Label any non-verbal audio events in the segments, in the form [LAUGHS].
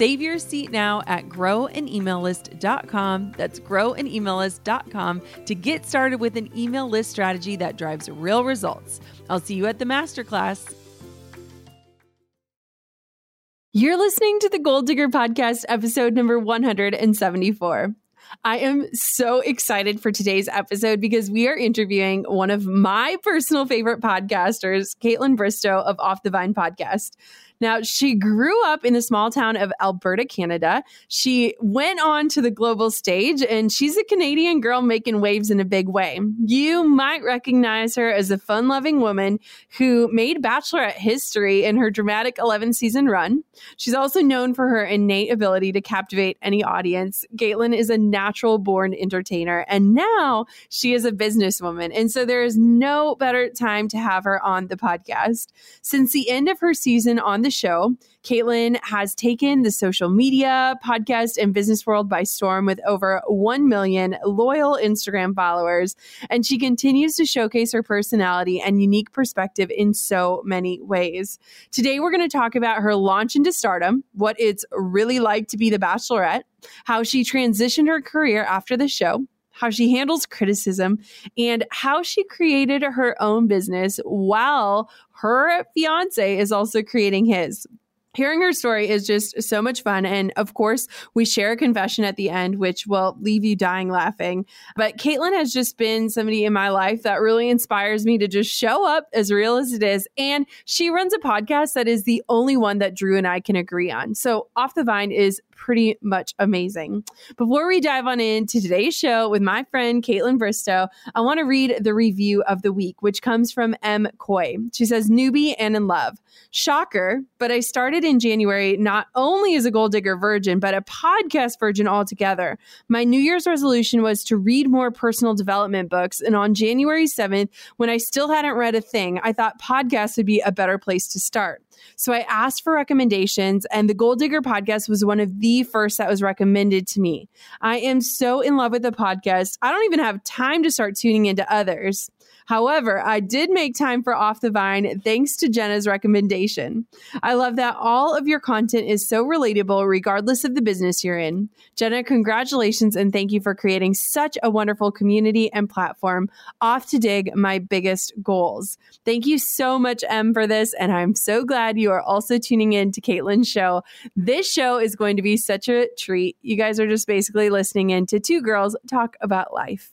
Save your seat now at growanemaillist.com. That's growanemaillist.com to get started with an email list strategy that drives real results. I'll see you at the masterclass. You're listening to the Goal Digger Podcast, episode number 174. I am so excited for today's episode because we are interviewing one of my personal favorite podcasters, Kaitlyn Bristowe of Off the Vine podcast. Now, she grew up in the small town of Alberta, Canada. She went on to the global stage, and she's a Canadian girl making waves in a big way. You might recognize her as a fun loving woman who made Bachelorette history in her dramatic 11 season run. She's also known for her innate ability to captivate any audience. Kaitlyn is a natural born entertainer, and now she is a businesswoman. And so there is no better time to have her on the podcast. Since the end of her season on the the show, Kaitlyn has taken the social media, podcast, and business world by storm with over 1 million loyal Instagram followers. And she continues to showcase her personality and unique perspective in so many ways. Today, we're going to talk about her launch into stardom, what it's really like to be the bachelorette, how she transitioned her career after the show how she handles criticism, and how she created her own business while her fiance is also creating his. Hearing her story is just so much fun. And of course, we share a confession at the end, which will leave you dying laughing. But Kaitlyn has just been somebody in my life that really inspires me to just show up as real as it is. And she runs a podcast that is the only one that Drew and I can agree on. So, Off the Vine is pretty much amazing. Before we dive on into today's show with my friend Kaitlyn Bristowe, I want to read the review of the week, which comes from M. Coy. She says, Newbie and in love. Shocker, but I started in January not only as a goal digger virgin, but a podcast virgin altogether. My New Year's resolution was to read more personal development books. And on January 7th, when I still hadn't read a thing, I thought podcasts would be a better place to start. So I asked for recommendations, and the Goal Digger podcast was one of the first that was recommended to me. I am so in love with the podcast. I don't even have time to start tuning into others. However, I did make time for Off the Vine thanks to Jenna's recommendation. I love that all of your content is so relatable, regardless of the business you're in. Jenna, congratulations and thank you for creating such a wonderful community and platform. Off to dig my biggest goals. Thank you so much, M, for this. And I'm so glad you are also tuning in to Kaitlyn's show. This show is going to be such a treat. You guys are just basically listening in to two girls talk about life.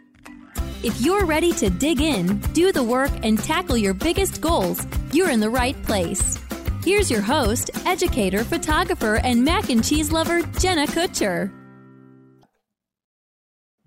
If you're ready to dig in, do the work, and tackle your biggest goals, you're in the right place. Here's your host, educator, photographer, and mac and cheese lover, Jenna Kutcher.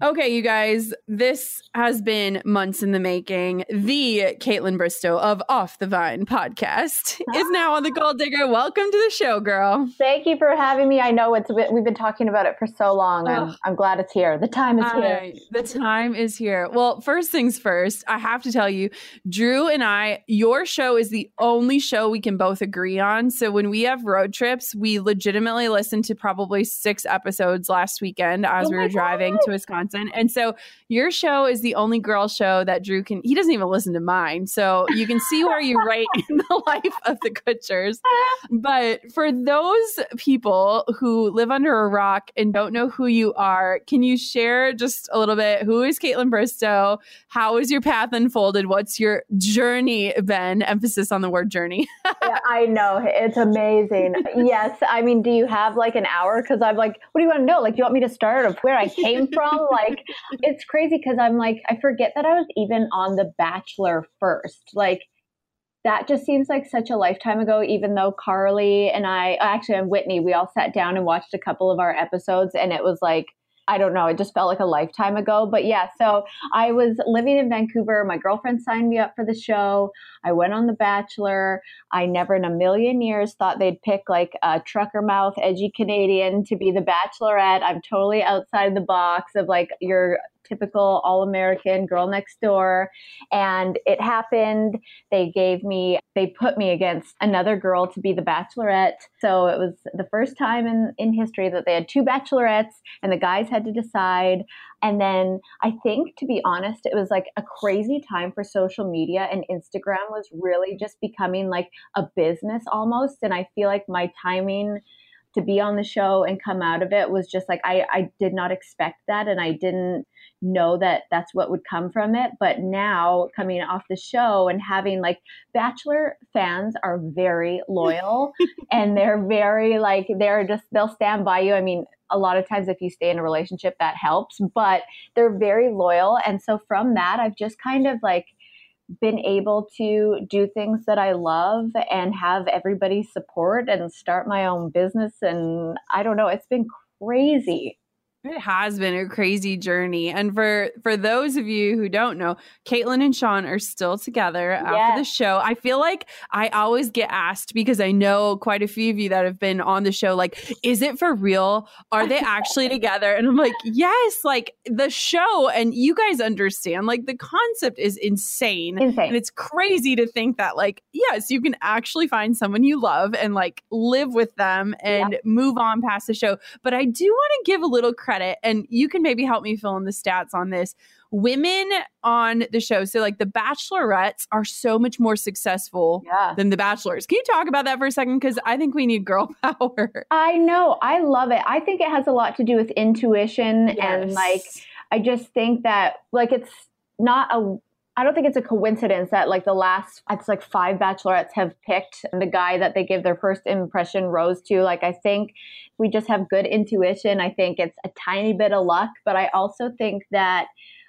Okay, you guys, this has been months in the making. The Kaitlyn Bristowe of Off the Vine podcast is now on the ah. Goal Digger. Welcome to the show, girl. Thank you for having me. I know it's we've been talking about it for so long, oh. I'm glad it's here. The time is here. the time is here. Well, first things first, I have to tell you, Drew and I, your show is the only show we can both agree on. So when we have road trips, we legitimately listened to probably six episodes last weekend as oh we were driving to. Wisconsin. And so your show is the only girl show that Drew can, he doesn't even listen to mine. So you can see where you rate [LAUGHS] in the life of the Kutchers. But for those people who live under a rock and don't know who you are, can you share just a little bit? Who is Kaitlyn Bristowe? How is your path unfolded? What's your journey been? Emphasis on the word journey. [LAUGHS] yeah, I know. It's amazing. yes. I mean, do you have like an hour? Because I'm like, what do you want to know? Like, do you want me to start of where I came from? like it's crazy because I'm like I forget that I was even on The Bachelor first. Like that just seems like such a lifetime ago, even though Carly and I uh, actually and Whitney, we all sat down and watched a couple of our episodes and it was like I don't know, it just felt like a lifetime ago. But yeah, so I was living in Vancouver. My girlfriend signed me up for the show. I went on The Bachelor. I never in a million years thought they'd pick like a trucker mouth, edgy Canadian to be the Bachelorette. I'm totally outside the box of like your typical all American girl next door. And it happened. They gave me, they put me against another girl to be the bachelorette. So it was the first time in, in history that they had two bachelorettes and the guys had to decide. And then I think, to be honest, it was like a crazy time for social media, and Instagram was really just becoming like a business almost. And I feel like my timing to be on the show and come out of it was just like I, I did not expect that and I didn't know that that's what would come from it. But now coming off the show and having like Bachelor fans are very loyal [LAUGHS] and they're very like they're just they'll stand by you. I mean, a lot of times if you stay in a relationship that helps, but they're very loyal. And so from that, I've just kind of like been able to do things that I love and have everybody's support and start my own business. And I don't know, it's been crazy. It has been a crazy journey. And for for those of you who don't know, Kaitlyn and Sean are still together yes. after the show. I feel like I always get asked because I know quite a few of you that have been on the show like, is it for real? Are they actually together? And I'm like, yes, like the show and you guys understand like the concept is insane. insane. And it's crazy to think that like, yes, you can actually find someone you love and like live with them and yeah. move on past the show. But I do want to give a little credit credit, and you can maybe help me fill in the stats on this. Women on the show, so like the bachelorettes are so much more successful yeah. than the bachelors. Can you talk about that for a second? Because I think we need girl [LAUGHS] power. I know. I love it. I think it has a lot to do with intuition yes. and like, I just think that like it's not a I don't think it's a coincidence that like the last it's like five bachelorettes have picked the guy that they give their first impression rose to. Like I think we just have good intuition. I think it's a tiny bit of luck, but I also think that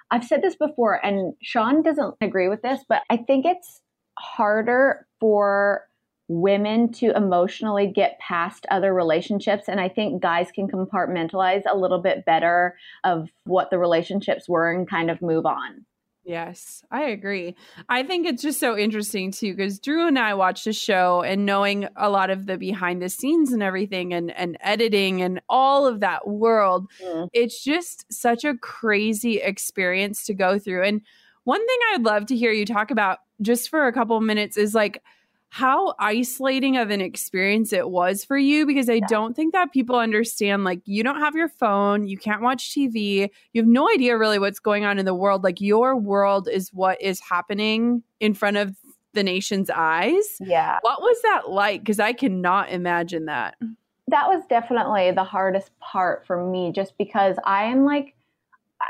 I've said this before and Sean doesn't agree with this, but I think it's harder for women to emotionally get past other relationships and i think guys can compartmentalize a little bit better of what the relationships were and kind of move on Yes, I agree. I think it's just so interesting too because Drew and I watched the show and knowing a lot of the behind the scenes and everything and and editing and all of that world, mm. it's just such a crazy experience to go through. And one thing I'd love to hear you talk about just for a couple minutes is like how isolating of an experience it was for you because I yeah. don't think that people understand like you don't have your phone, you can't watch TV, you have no idea really what's going on in the world. Like your world is what is happening in front of the nation's eyes. Yeah. What was that like? Because I cannot imagine that. That was definitely the hardest part for me just because I am like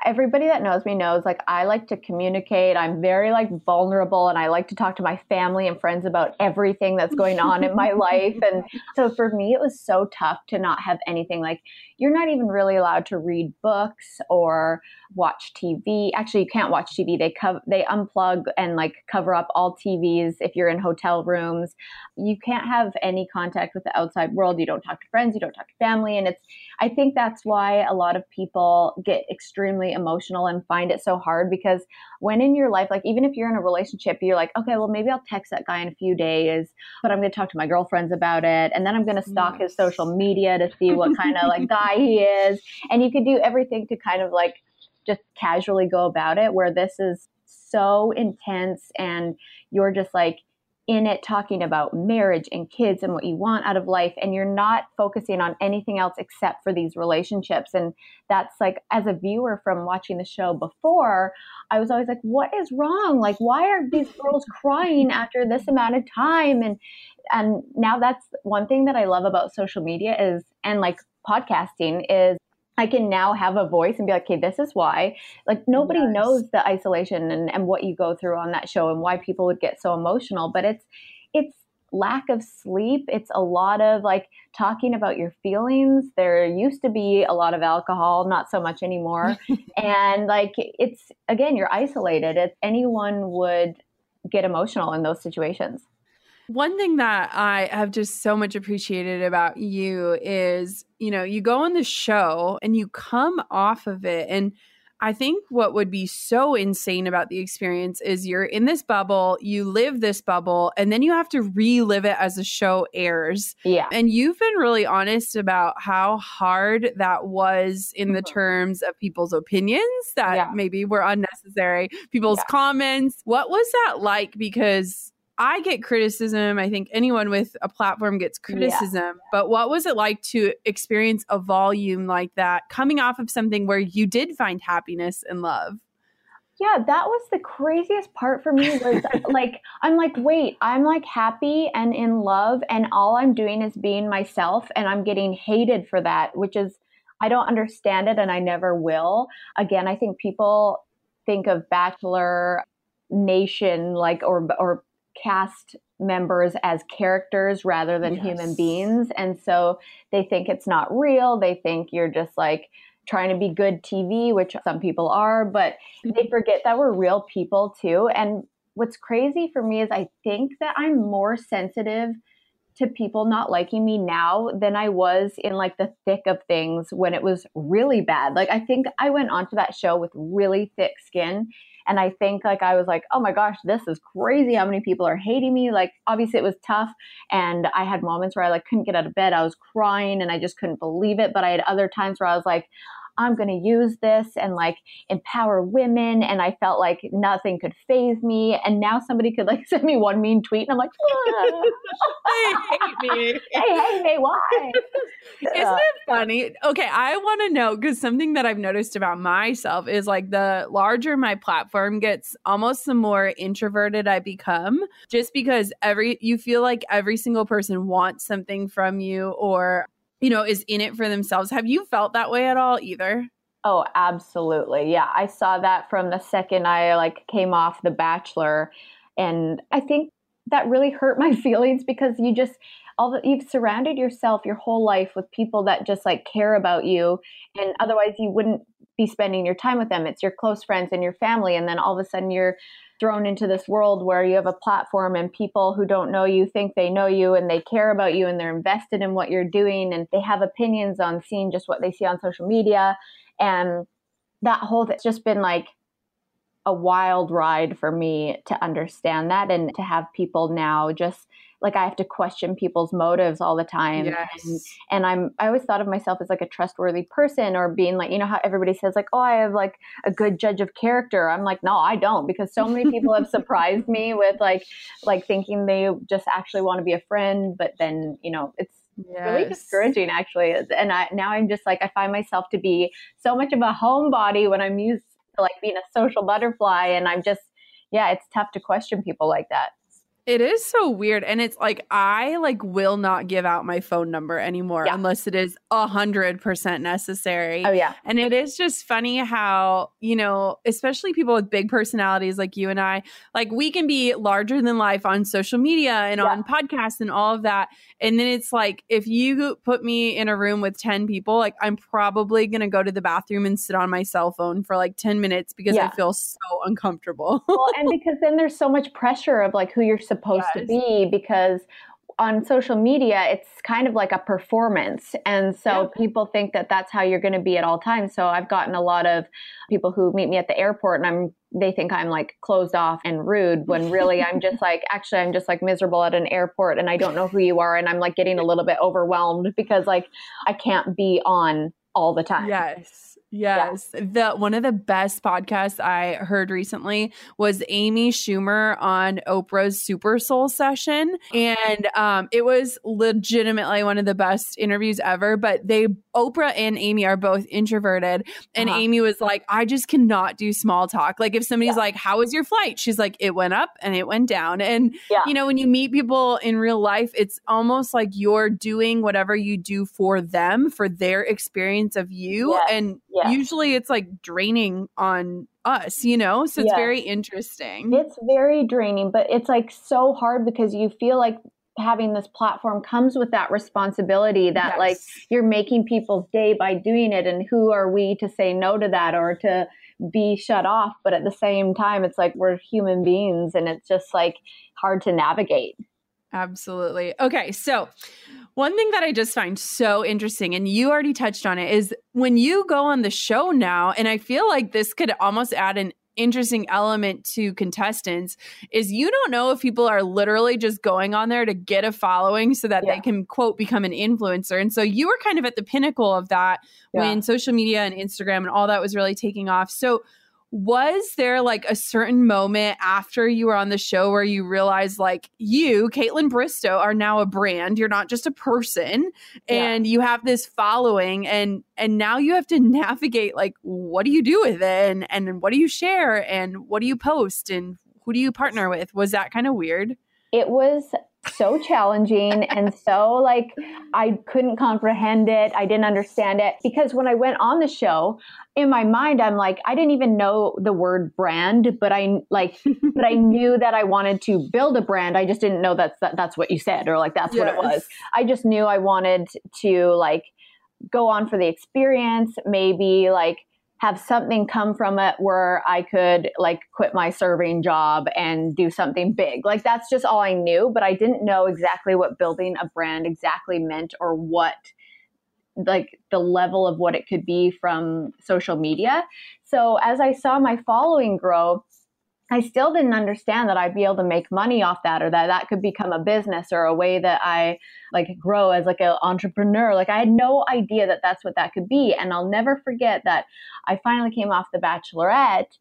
everybody that knows me knows like I like to communicate. I'm very like vulnerable and I like to talk to my family and friends about everything that's going on in my [LAUGHS] life. And so for me it was so tough to not have anything like you're not even really allowed to read books or watch TV. Actually, you can't watch TV. They co- they unplug and like cover up all TVs if you're in hotel rooms. You can't have any contact with the outside world. You don't talk to friends, you don't talk to family, and it's I think that's why a lot of people get extremely emotional and find it so hard because when in your life, like even if you're in a relationship, you're like, okay, well, maybe I'll text that guy in a few days, but I'm going to talk to my girlfriends about it. And then I'm going to stalk yes. his social media to see what kind of like guy [LAUGHS] he is. And you could do everything to kind of like just casually go about it, where this is so intense and you're just like, in it talking about marriage and kids and what you want out of life and you're not focusing on anything else except for these relationships. And that's like as a viewer from watching the show before i was always like what is wrong? Like why are these girls crying after this amount of time? And and now that's one thing that i love about social media is and like podcasting is I can now have a voice and be like, okay, this is why. Like nobody yes. knows the isolation and, and what you go through on that show and why people would get so emotional. But it's it's lack of sleep. It's a lot of like talking about your feelings. There used to be a lot of alcohol, not so much anymore. [LAUGHS] and like it's again, you're isolated. If anyone would get emotional in those situations. One thing that I have just so much appreciated about you is, you know, you go on the show and you come off of it. And I think what would be so insane about the experience is you're in this bubble, you live this bubble, and then you have to relive it as the show airs. Yeah. And you've been really honest about how hard that was in the mm-hmm. terms of people's opinions that yeah. maybe were unnecessary, people's yeah. comments. What was that like? Because I get criticism. I think anyone with a platform gets criticism. Yeah. But what was it like to experience a volume like that coming off of something where you did find happiness and love? Yeah, that was the craziest part for me was [LAUGHS] like I'm like, wait, I'm like happy and in love and all I'm doing is being myself and I'm getting hated for that, which is I don't understand it and I never will. Again, I think people think of bachelor nation like or or cast members as characters rather than yes. human beings. And so they think it's not real. They think you're just like trying to be good TV, which some people are, but [LAUGHS] they forget that we're real people too. And what's crazy for me is I think that I'm more sensitive to people not liking me now than I was in like the thick of things when it was really bad. Like I think I went onto that show with really thick skin and I think like I was like, oh my gosh, this is crazy how many people are hating me. Like obviously it was tough. And I had moments where I like couldn't get out of bed. I was crying and I just couldn't believe it. But I had other times where I was like, I'm going to use this and like empower women. And I felt like nothing could phase me. And now somebody could like [LAUGHS] send me one mean tweet and I'm like, [LAUGHS] they hate me. [LAUGHS] they hate me. Why? Isn't it funny? Okay. I want to know because something that I've noticed about myself is like the larger my platform gets, almost the more introverted I become just because every, you feel like every single person wants something from you or you know, is in it for themselves. Have you felt that way at all either? Oh, absolutely. Yeah. I saw that from the second I like came off The Bachelor. And I think that really hurt [LAUGHS] my feelings because you just all that you've surrounded yourself your whole life with people that just like care about you and otherwise you wouldn't be spending your time with them it's your close friends and your family and then all of a sudden you're thrown into this world where you have a platform and people who don't know you think they know you and they care about you and they're invested in what you're doing and they have opinions on seeing just what they see on social media. And that whole it's just been like a wild ride for me to understand that and to have people now just like I have to question people's motives all the time. Yes. And, and, I'm I always thought of myself as like a trustworthy person or being like, you know how everybody says like, "Oh, I have like a good judge of character." I'm like, "No, I don't," because so many people have surprised me with like like thinking they just actually want to be a friend, but then, you know, it's Yes. really discouraging actually and I, now i'm just like i find myself to be so much of a homebody when i'm used to like being a social butterfly and i'm just yeah it's tough to question people like that it is so weird. And it's like I like will not give out my phone number anymore yeah. unless it is a hundred percent necessary. Oh yeah. And it is just funny how, you know, especially people with big personalities like you and I, like we can be larger than life on social media and yeah. on podcasts and all of that. And then it's like if you put me in a room with 10 people, like I'm probably gonna go to the bathroom and sit on my cell phone for like 10 minutes because yeah. I feel so uncomfortable. well, and [LAUGHS] because then there's so much pressure of like who you're supposed yes. to be because on social media, it's kind of like a performance. And so yeah. people think that that's how you're going to be at all times. So I've gotten a lot of people who meet me at the airport and I'm they think I'm like closed off and rude when really I'm just [LAUGHS] like actually I'm just like miserable at an airport and I don't know who you are and I'm like getting a little bit overwhelmed because like I can't be on all the time. Yes. Yes. The one of the best podcasts I heard recently was Amy Schumer on Oprah's Super Soul session. And um, it was legitimately one of the best interviews ever. But they Oprah and Amy are both introverted. And uh-huh. Amy was like, I just cannot do small talk. Like if somebody's yeah. like, How was your flight? She's like, It went up and it went down. And yeah. you know, when you meet people in real life, it's almost like you're doing whatever you do for them, for their experience of you. Yes. And yes. usually it's like draining on us, you know? So it's yes. very interesting. It's very draining, but it's like so hard because you feel like having this platform comes with that responsibility that yes. like you're making people's day by doing it and who are we to say no to that or to be shut off? But at the same time it's like we're human beings and it's just like hard to navigate. Absolutely. Okay so one thing that I just find so interesting, and you already touched on it, is when you go on the show now, and I feel like this could almost add an interesting element to contestants is you don't know if people are literally just going on there to get a following so that yeah. they can quote become an influencer and so you were kind of at the pinnacle of that yeah. when social media and instagram and all that was really taking off so was there like a certain moment after you were on the show where you realized like you kaitlyn bristowe are now a brand you're not just a person and yeah. you have this following and and now you have to [LAUGHS] navigate like what do you do with it and and what do you share and what do you post and who do you partner with was that kind of weird it was so challenging and so like I couldn't comprehend it. I didn't understand it because when I went on the show, in my mind I'm like I didn't even know the word brand, but I like [LAUGHS] but I knew that I wanted to build a brand. I just didn't know that's that, that's what you said or like that's yes. what it was. I just knew I wanted to like go on for the experience, maybe like have something come from it where I could like quit my serving job and do something big. Like that's just all I knew, but I didn't know exactly what building a brand exactly meant or what like the level of what it could be from social media. So as I saw my following grow, I still didn't understand that I'd be able to make money off that or that that could become a business or a way that I like grow as like an entrepreneur. Like I had no idea that that's what that could be. And I'll never forget that I finally came off the bachelorette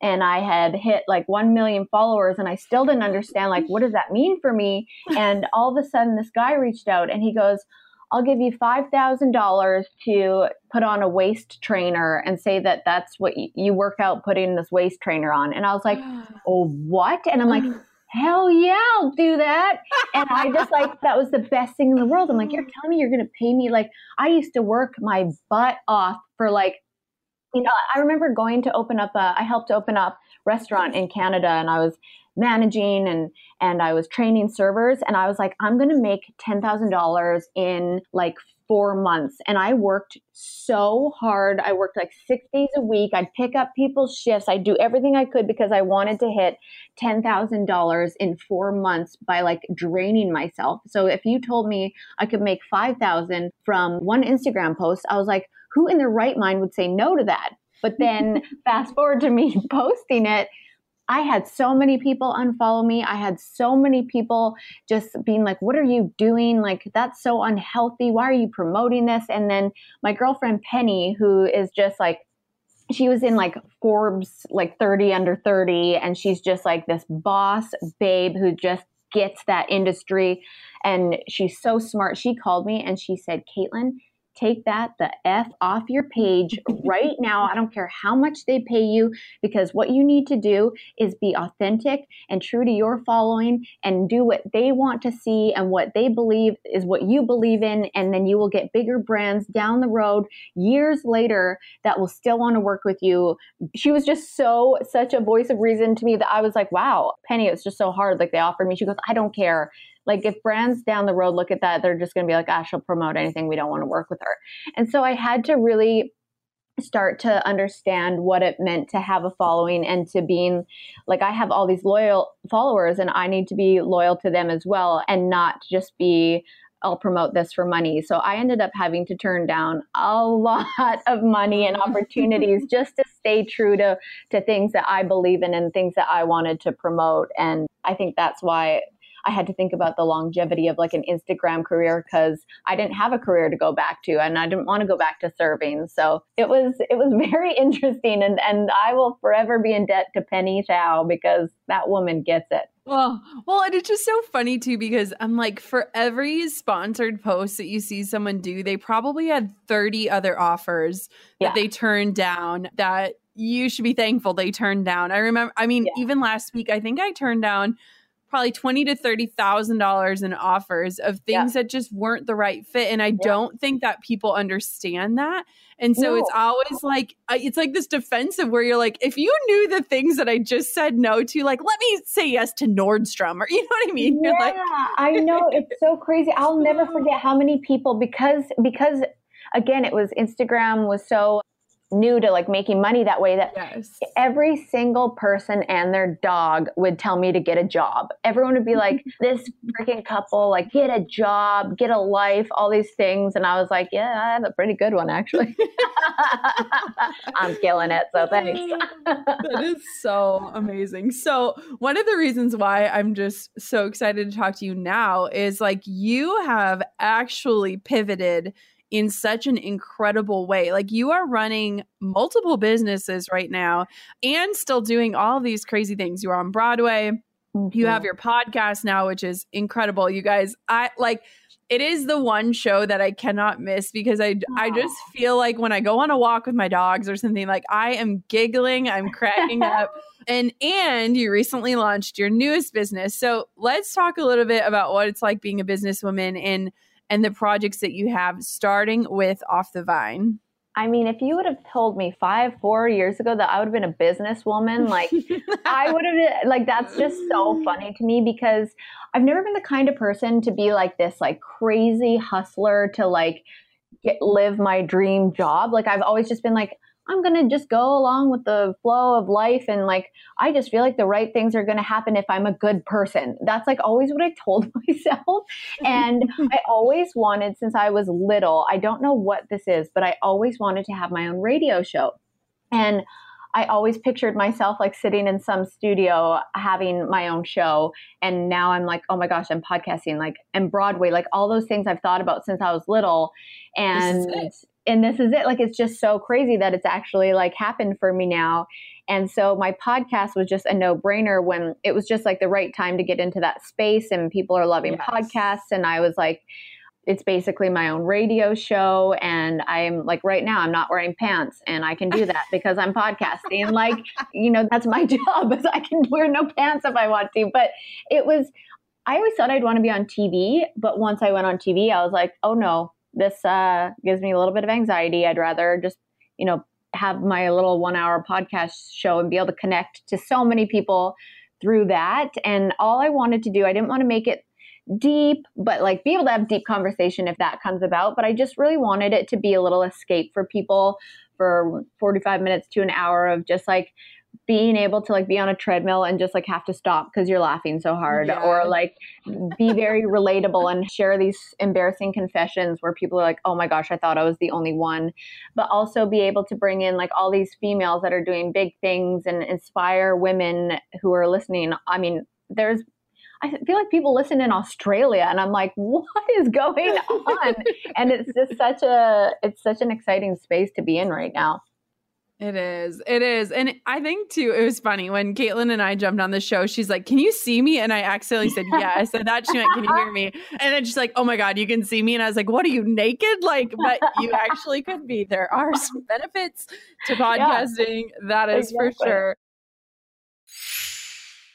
and I had hit like 1 million followers and I still didn't understand like what does that mean for me? And all of a sudden this guy reached out and he goes, I'll give you $5,000 to put on a waist trainer and say that that's what you work out putting this waist trainer on. And I was like, [GASPS] oh, what? And I'm like, [LAUGHS] hell yeah, I'll do that. And I just like, [LAUGHS] that was the best thing in the world. I'm like, you're oh. telling me you're going to pay me? Like, I used to work my butt off for like, you know, I remember going to open up a, I helped open up restaurant in Canada and I was managing and and I was training servers and I was like I'm going to make $10,000 in like 4 months and I worked so hard. I worked like 6 days a week. I'd pick up people's shifts. I'd do everything I could because I wanted to hit $10,000 in 4 months by like draining myself. So if you told me I could make 5,000 from one Instagram post, I was like who in their right mind would say no to that? But then [LAUGHS] fast forward to me [LAUGHS] posting it I had so many people unfollow me. I had so many people just being like, What are you doing? Like, that's so unhealthy. Why are you promoting this? And then my girlfriend Penny, who is just like, she was in like Forbes, like 30 under 30, and she's just like this boss babe who just gets that industry. And she's so smart. She called me and she said, Kaitlyn, take that the F off your page right now. I don't care how much they pay you because what you need to do is be authentic and true to your following and do what they want to see and what they believe is what you believe in. And then you will get bigger brands down the road years later that will still want to work with you. She was just so, such a voice of reason to me that I was like, wow, Penny, it's just so hard. Like they offered me, she goes, I don't care like if brands down the road look at that, they're just going to be like, ah, she'll promote anything. We don't want to work with her. And so I had to really start to understand what it meant to have a following and to being like I have all these loyal followers and I need to be loyal to them as well and not just be I'll promote this for money. So I ended up having to turn down a lot of money and opportunities [LAUGHS] just to stay true to to things that I believe in and things that I wanted to promote and I think that's why I had to think about the longevity of like an Instagram career because I didn't have a career to go back to and I didn't want to go back to serving. So it was it was [LAUGHS] very interesting and, and I will forever be in debt to Penny Chow because that woman gets it. Well, well, and it's just so funny too because I'm like, for every sponsored post that you see someone do, they probably had 30 other offers yeah. that they turned down that you should be thankful they turned down. I remember, I mean, yeah. even last week, I think I turned down probably twenty to thirty thousand dollars in offers of things yeah. that just weren't the right fit, and I yeah. don't think that people understand that. And so no. it's always like it's like this defensive where you're like, if you knew the things that I just said no to, like let me say yes to Nordstrom, or [LAUGHS] you know what I mean? Yeah, like, I know it's so crazy. I'll [LAUGHS] never forget how many people because because again, it was Instagram was so new to like making money that way that yes. every single person and their dog would tell me to get a job. Everyone would be like, [LAUGHS] this freaking couple, like, get a job, get a life, all these things. And I was like, yeah, I have a pretty good one, actually. [LAUGHS] [LAUGHS] I'm killing it. So thanks. that is so amazing. So, one of the reasons why I'm just so excited to talk to you now is like you have actually pivoted in such an incredible way. Like you are running multiple businesses right now and still doing all these crazy things. You're on Broadway. Mm-hmm. You have your podcast now, which is incredible. You guys, I like it is the one show that I cannot miss because I I just feel like when I go on a walk with my dogs or something like I am giggling, I'm cracking up. [LAUGHS] And and you recently launched your newest business. So let's talk a little bit about what it's like being a businesswoman in and the projects that you have, starting with Off the Vine? I mean, if you would have told me five, four years ago that I would have been a businesswoman, like [LAUGHS] I would have, like, that's just so funny to me because I've never been the kind of person to be like this, like crazy hustler to like get, live my dream job. Like, I've always just been like, I'm going to just go along with the flow of life. And like, I just feel like the right things are going to happen if I'm a good person. That's like always what I told [LAUGHS] myself. And [LAUGHS] I always wanted, since I was little, I don't know what this is, but I always wanted to have my own radio show. And I always pictured myself like sitting in some studio having my own show. And now I'm like, oh my gosh, I'm podcasting, like, and Broadway, like all those things I've thought about since I was little. And and this is it. Like it's just so crazy that it's actually like happened for me now. And so my podcast was just a no-brainer when it was just like the right time to get into that space and people are loving yes. podcasts. And i was like it's basically my own radio show. And i'm like right now i'm not wearing pants and i can do that [LAUGHS] because i'm podcasting. Like you know that's my [LAUGHS] job is i can wear no pants if i want to. But it was i always thought i'd want to be on tv but once i went on tv i was like oh no this uh, gives me a little bit of anxiety. I'd rather just, you know, have my little one hour podcast show and be able to connect to so many people through that. And all I wanted to do, I didn't want to make it deep, but like be able to have deep conversation if that comes about. But I just really wanted it to be a little escape for people for 45 minutes to an hour of just like being able to like be on a treadmill and just like have to stop because you're laughing so hard yeah. or like be very relatable and share these embarrassing confessions where people are like oh my gosh i thought i was the only one but also be able to bring in like all these females that are doing big things and inspire women who are listening i mean there's I feel like people listen in Australia and I'm like, what is going [LAUGHS] on? and it's just such a it's such an exciting space to be in right now. It is. It is. And I think too, it was funny when Kaitlyn and I jumped on the show. She's like, Can you see me? And I accidentally said [LAUGHS] yes. And that she went, Can you hear me? And then she's like, Oh my God, you can see me. And I was like, What are you naked? Like, but you [LAUGHS] actually could be. There are some benefits to podcasting. Yeah, that is exactly. for sure.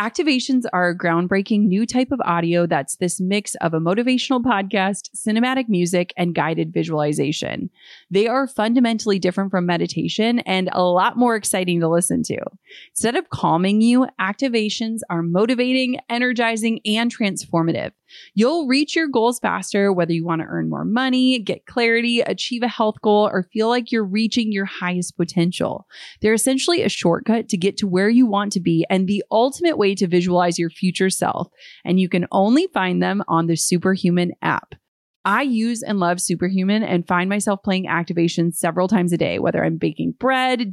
Activations are a groundbreaking new type of audio that's this mix of a motivational podcast, cinematic music, and guided visualization. They are fundamentally different from meditation and a lot more exciting to listen to. Instead of calming you, activations are motivating, energizing, and transformative. You'll reach your goals faster, whether you want to earn more money, get clarity, achieve a health goal, or feel like you're reaching your highest potential. They're essentially a shortcut to get to where you want to be and the ultimate way to visualize your future self. And you can only find them on the Superhuman app. I use and love Superhuman and find myself playing activations several times a day, whether I'm baking bread,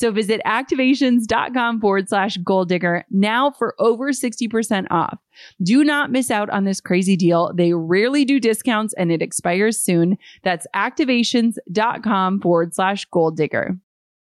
So visit activations.com forward slash goal digger now for over 60% off. Do not miss out on this crazy deal. They rarely do discounts and it expires soon. That's activations.com forward slash goal digger.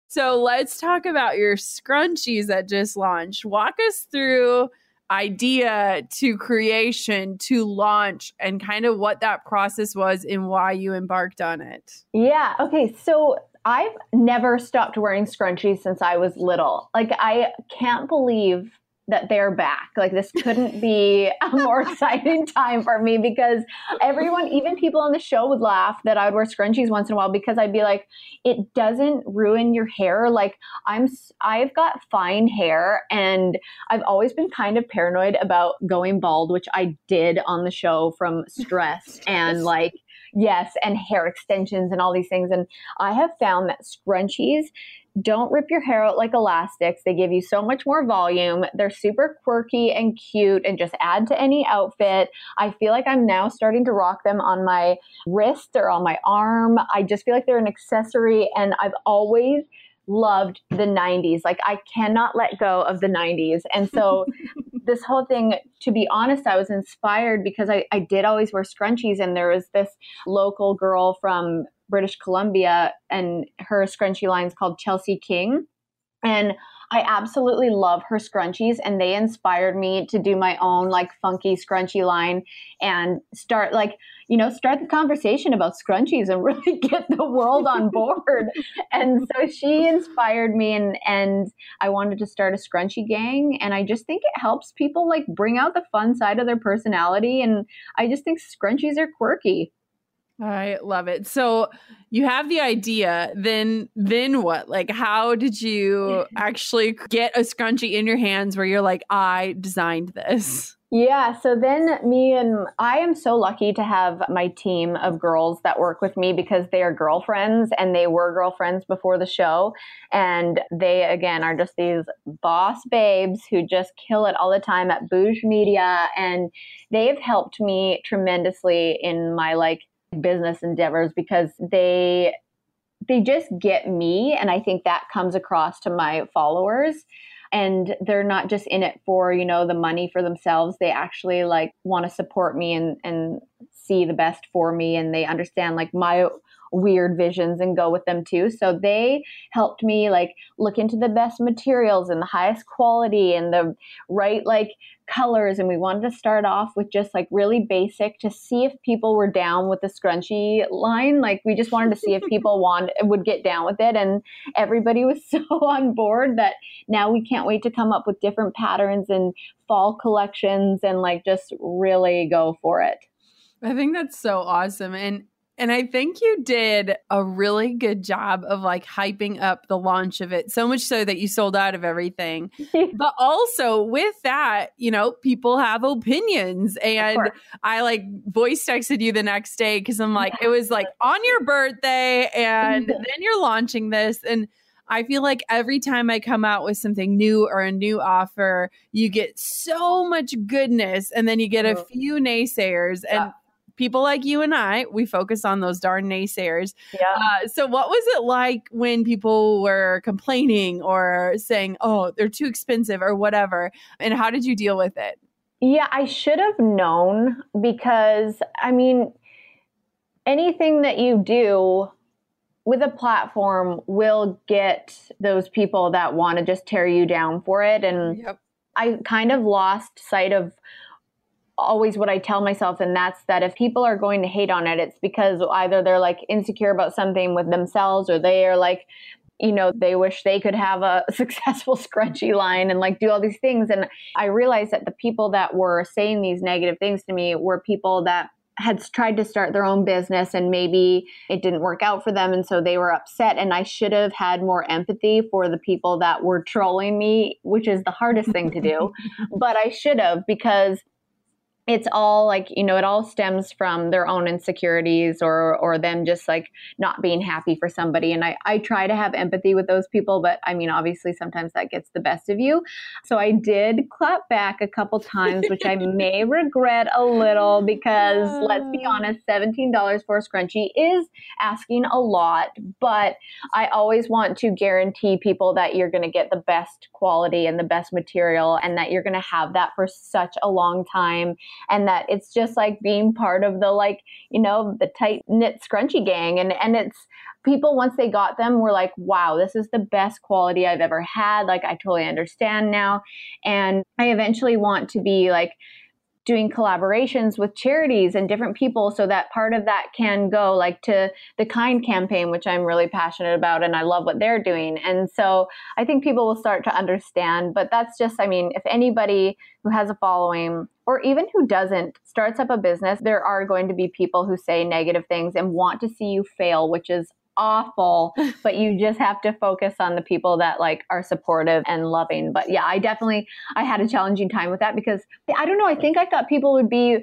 So let's talk about your scrunchies that just launched. Walk us through idea to creation to launch and kind of what that process was and why you embarked on it. Yeah. Okay. So I've never stopped wearing scrunchies since I was little. Like, I can't believe that they're back. Like this couldn't be a more [LAUGHS] exciting time for me because everyone, even people on the show would laugh that I would wear scrunchies once in a while because I'd be like, it doesn't ruin your hair. Like I'm, I've got fine hair and I've always been kind of paranoid about going bald, which I did on the show from stress and [LAUGHS] like, yes, and hair extensions and all these things. And I have found that scrunchies don't rip your hair out like elastics. They give you so much more volume. They're super quirky and cute and just add to any outfit. I feel like I'm now starting to rock them on my wrist or on my arm. I just feel like they're an accessory and I've always loved the 90s. Like I cannot let go of the 90s. And so [LAUGHS] this whole thing, to be honest, I was inspired because I, I did always wear scrunchies and there was this local girl from British Columbia, and her scrunchie line is called Chelsea King. And I absolutely love her scrunchies, and they inspired me to do my own like funky scrunchie line and start like you know start the conversation about scrunchies and [LAUGHS] really get the world on board. and so she inspired me, and and I wanted to start a scrunchie gang, and I just think it helps people like bring out the fun side of their personality, and I just think scrunchies are quirky. I love it. So you have the idea, then then what? Like how did you actually get a scrunchie in your hands where you're like I designed this? Yeah, so then me and I am so lucky to have my team of girls that work with me because they are girlfriends and they were girlfriends before the show. And they, again, are just these boss babes who just kill it all the time at Bouge Media. And they've helped me tremendously in my like business endeavors because they they just get me and i think that comes across to my followers. And they're not just in it for you know the money for themselves. They actually like want to support me and and see the best for me and they understand like my weird visions and go with them too. So they helped me like look into the best materials and the highest quality and the right like colors. And we wanted to start off with just like really basic to see if people were down with the scrunchie line. Like we just wanted to see if [LAUGHS] people want would get down with it. And everybody was [LAUGHS] so on board that now we can't wait to come up with different patterns and fall collections and like just really go for it. I think that's so awesome. And and I think you did a really good job of like hyping up the launch of it, so much so that you sold out of everything. [LAUGHS] but also with that, you know, people have opinions. And I like voice texted you the next day because I'm like, it was like on your birthday, and [LAUGHS] then you're launching this. And I feel like every time I come out with something new or a new offer, you get so much goodness, and then you get a few naysayers. And people like you and I, we focus on those darn naysayers. Yeah. Uh, so, what was it like when people were complaining or saying, oh, they're too expensive or whatever? And how did you deal with it? Yeah, I should have known because, I mean, anything that you do with a platform will get those people that want to just tear you down for it. And Yep. I kind of lost sight of always what I tell myself, and that's that if people are going to hate on it, it's because either they're like insecure about something with themselves or they are like, you know, they wish they could have a [LAUGHS] successful scrunchie line and like do all these things. And I realized that the people that were saying these negative things to me were people that had tried to start their own business and maybe it didn't work out for them and so they were upset and I should have had more empathy for the people that were trolling me which is the hardest thing to do [LAUGHS] but I should have because it's all like you know it all stems from their own insecurities or or them just like not being happy for somebody. And I, I try to have empathy with those people but i mean obviously sometimes that gets the best of you. So i did clap back a couple times which i [LAUGHS] may regret a little because let's be honest $17 for a scrunchie is asking a lot but i always want to guarantee people that you're going to get the best quality and the best material and that you're going to have that for such a long time and that it's just like being part of the like you know the tight knit scrunchy gang. And and it's people once they got them were like wow this is the best quality i've ever had. Like i totally understand now. And i eventually want to be like doing collaborations with charities and different people so that part of that can go like to the kind campaign which i'm really passionate about and i love what they're doing. And so i think people will start to understand but that's just i mean if anybody who has a following or even who doesn't starts up a business there are going to be people who say negative things and want to see you fail which is awful [LAUGHS] but you just have to focus on the people that like are supportive and loving but yeah i definitely i had a challenging time with that because i don't know i think i thought people would be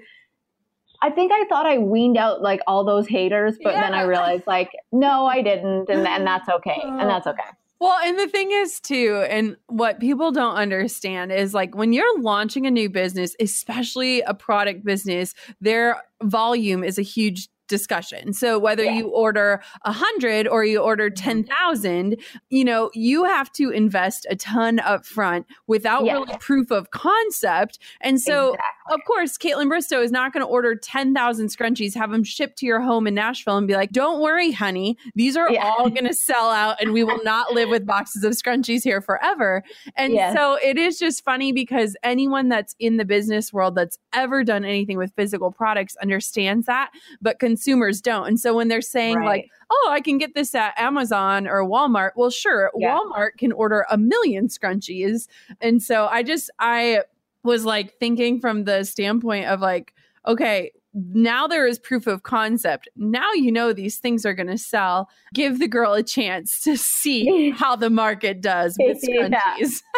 I think I thought I weaned out like all those haters, but then I realized like no, I didn't, and and that's okay, and that's okay. Well, and the thing is, too, and what people don't understand is like when you're launching a new business, especially a product business, their volume is a huge discussion. So whether Yeah. you order a hundred or you order Mhm. 10,000, you know, you have to invest a ton up front without Yeah. really proof of concept. And so Exactly. Of course, Kaitlyn Bristowe is not going to order 10,000 scrunchies, have them shipped to your home in Nashville and be like, don't worry, honey. These are Yeah. all [LAUGHS] going to sell out and we will not live with boxes of scrunchies here forever. And Yes. so it is just funny because anyone that's in the business world that's ever done anything with physical products understands that, but consumers don't. And so when they're saying, Right. like, oh, I can get this at Amazon or Walmart. Well, sure, Yeah. Walmart can order a million scrunchies. And so I just, I was like thinking from the standpoint of like, okay, now there is proof of concept. Now you know these things are going to sell. Give the girl a chance to see [LAUGHS] how the market does with [LAUGHS] scrunchies. [LAUGHS]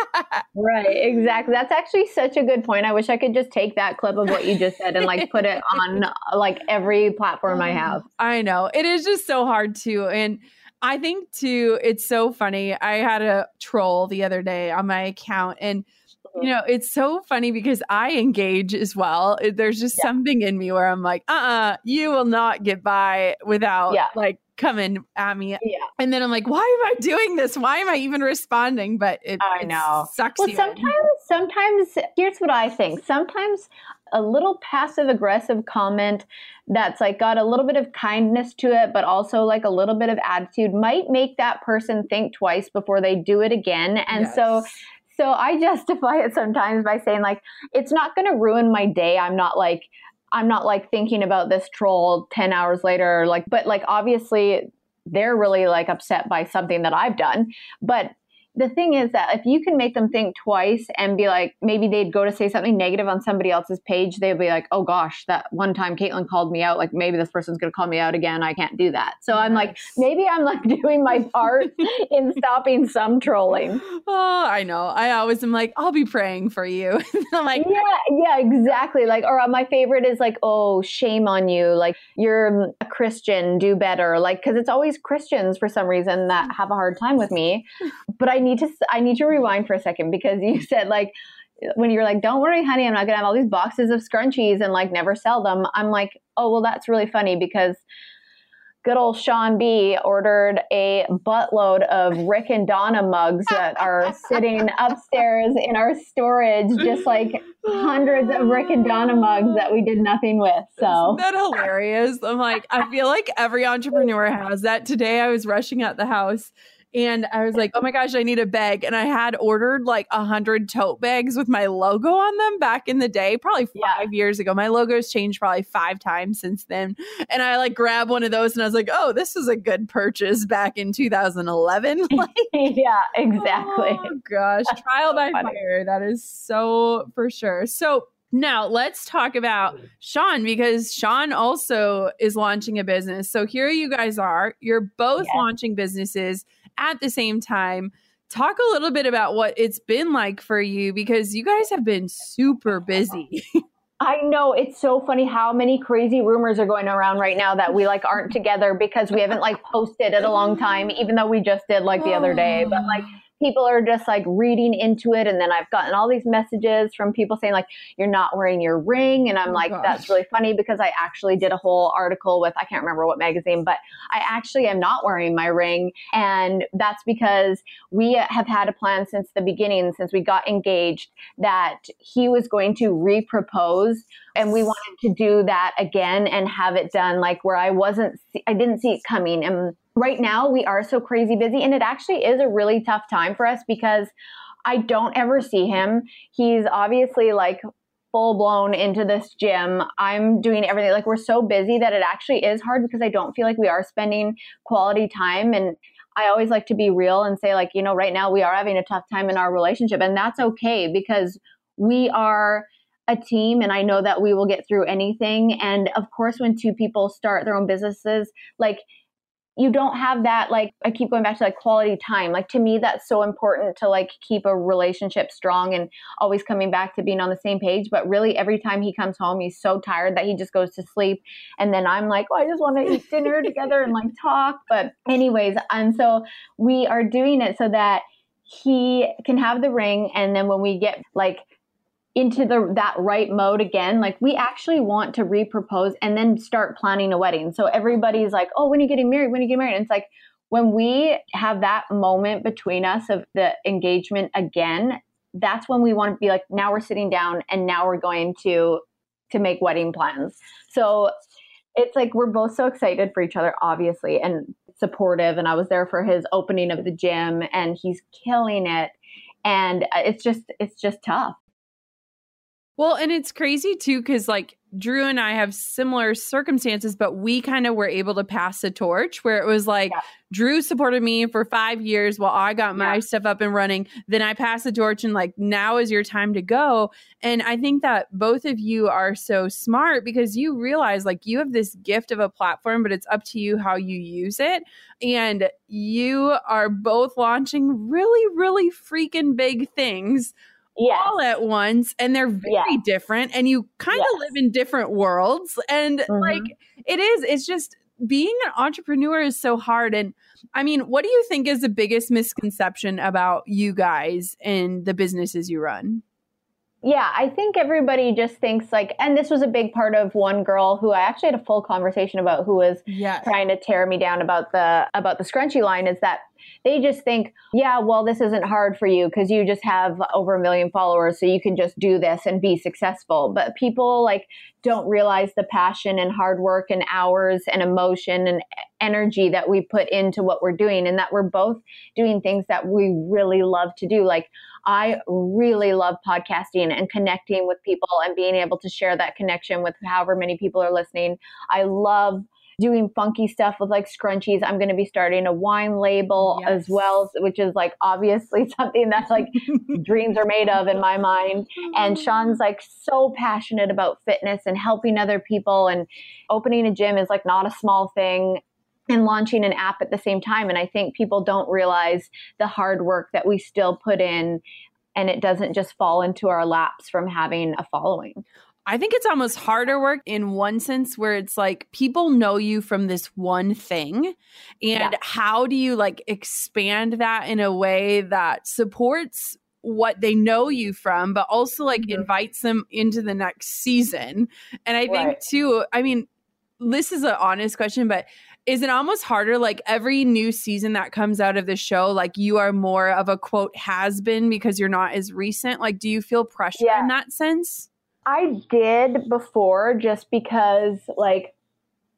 Right, exactly. That's actually such a good point. I wish I could just take that clip of what you just said and like put it on like every platform I have. I know. It is just so hard to and I think too it's so funny. I had a troll the other day on my account and you know, it's so funny because I engage as well. There's just yeah. something in me where I'm like, uh uh-uh, uh you will not get by without yeah. like coming at me. Yeah. And then I'm like, why am I doing this? Why am I even responding? But it, I know. sucks. Well, sometimes, in. sometimes, here's what I think. Sometimes a little passive aggressive comment that's like got a little bit of kindness to it, but also like a little bit of attitude might make that person think twice before they do it again. And yes. so so I [LAUGHS] justify it sometimes by saying like it's not going to ruin my day. I'm not like I'm not like thinking about this troll 10 hours later like but like obviously they're really like upset by something that I've done. But the thing is that if you can make them think twice and be like, maybe they'd go to say something negative on somebody else's page, they'd be like, oh gosh, that one time Kaitlyn called me out, like maybe this person's going to call me out again. I can't do that. So yes. I'm like, maybe I'm like [LAUGHS] doing my part in stopping some trolling. [LAUGHS] Oh, I know. I always am like, I'll be praying for you. [LAUGHS] I'm like, yeah, yeah, exactly. Like, or uh, my favorite is like, oh, shame on you. Like, you're a Christian, do better. Like, because it's always Christians for some reason that have a hard time with me. But I need to I need to rewind for a second because you [LAUGHS] said like when you're like, "Don't worry, honey, I'm not gonna have all these boxes of scrunchies and like never sell them." I'm like, "Oh well, that's really funny because." Good old Shawn B ordered a buttload of Rick and Donna mugs that are sitting [LAUGHS] upstairs in our storage, just like hundreds of Rick and Donna mugs that we did nothing with. So Isn't that hilarious. I'm like, I feel like every entrepreneur has that. Today I was rushing out the house and I was like, oh my gosh, I need a bag. And I had ordered like a hundred tote bags with my logo on them back in the day, probably five yeah. years ago. My logo's changed probably five times since then. And I like grabbed one of those and I was like, oh, this is a good purchase back in 2011. [LAUGHS] [LAUGHS] yeah, exactly. Oh gosh, trial by funny. fire. That is so for sure. So now, let's talk about Shawn because Shawn also is launching a business. So here you guys are. You're both yes. launching businesses at the same time, talk a little bit about what it's been like for you because you guys have been super busy. [LAUGHS] I know it's so funny how many crazy rumors are going around right now that we like aren't together because we haven't like posted in a long time, even though we just did like the other day. But like people are just like reading into it and then i've gotten all these messages from people saying like you're not wearing your ring and i'm oh like gosh. that's really funny because i actually did a whole article with i can't remember what magazine but i actually am not wearing my ring and that's because we have had a plan since the beginning since we got engaged that he was going to repropose and we wanted to do that again and have it done like where i wasn't i didn't see it coming and right now we are so crazy busy and it actually is a really tough time for us because I don't ever see him. He's obviously like full blown into this gym. I'm doing everything. Like we're so busy that it actually is hard because I don't feel like we are spending quality time and I always like to be real and say like, you know, right now we are having a tough time in our relationship and that's okay because we are a team and I know that we will get through anything and of course when two people start their own businesses like you don't have that like i keep going back to like quality time. Like to me that's so important to like keep a relationship strong and always coming back to being on the same page. But really every time he comes home he's so tired that he just goes to sleep. And then i'm like oh i just want to eat dinner together and like talk. But anyways and so we are doing it so that he can have the ring. And then when we get like into the that right mode again like we actually want to repropose and then start planning a wedding. So everybody's like oh when are you getting married? When are you getting married? And it's like when we have that moment between us of the engagement again that's when we want to be like now we're sitting down and now we're going to to make wedding plans. So it's like we're both so excited for each other obviously and supportive and i was there for his opening of the gym and he's killing it. And uh, it's just it's just tough well, and it's crazy too, because like Drew and I have similar circumstances, but we kind of were able to pass the torch where it was like yeah. Drew supported me for five years while I got my yeah. stuff up and running. Then I passed the torch and like now is your time to go. And I think that both of you are so smart because you realize like you have this gift of a platform, but it's up to you how you use it. And you are both launching really, really freaking big things yes. all at once and they're very yes. different and you kind of yes. live in different worlds and mm-hmm. like it is it's just being an entrepreneur is so hard and i mean what do you think is the biggest misconception about you guys and the businesses you run yeah, I think everybody just thinks like, and this was a big part of one girl who I actually had a full conversation about who was yes. trying to tear me down about the about the scrunchie line is that they just think, yeah, well, this isn't hard for you because you just have over a million followers, so you can just do this and be successful. But people like don't realize the passion and hard work and hours and emotion and energy that we put into what we're doing, and that we're both doing things that we really love to do. Like I really love podcasting and connecting with people and being able to share that connection with however many people are listening. I love doing funky stuff with like scrunchies. I'm going to be starting a wine label yes. as well, which is like obviously [LAUGHS] something that like [LAUGHS] dreams are made of in my mind. And mm. Shawn's like so passionate about fitness and helping other people and opening a gym is like not a small thing and launching an app at the same time. And I think people don't realize the hard work that we still put in and it doesn't just fall into our laps from having a following. I think it's almost harder work in one sense where it's like people know you from this one thing. And yeah. how do you like expand that in a way that supports what they know you from, but also like mm-hmm. invites them into the next season? And I think too, I mean, this is an honest question, but is it almost harder like every new season that comes out of the show like you are more of a quote has been because you're not as recent like do you feel pressure yeah. in that sense i did before just because like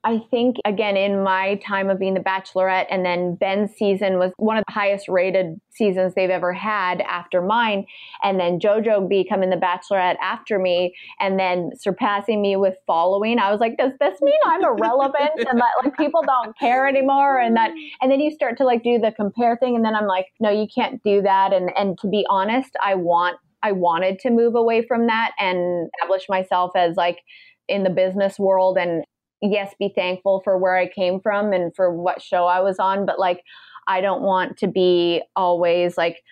I think, again, in my time of being the Bachelorette, and then Ben's season was one of the highest rated seasons they've ever had after mine. And then JoJo becoming the Bachelorette after me, and then surpassing me with following. I was like, does this mean I'm irrelevant and that like people don't care anymore? And that, and then you start to like do the compare thing. And then I'm like, no, you can't do that. And, and to be honest, I want, I wanted to move away from that and establish myself as like, in the business world and yes, be thankful for where I came from and for what show I was on, but like, I don't want to be always like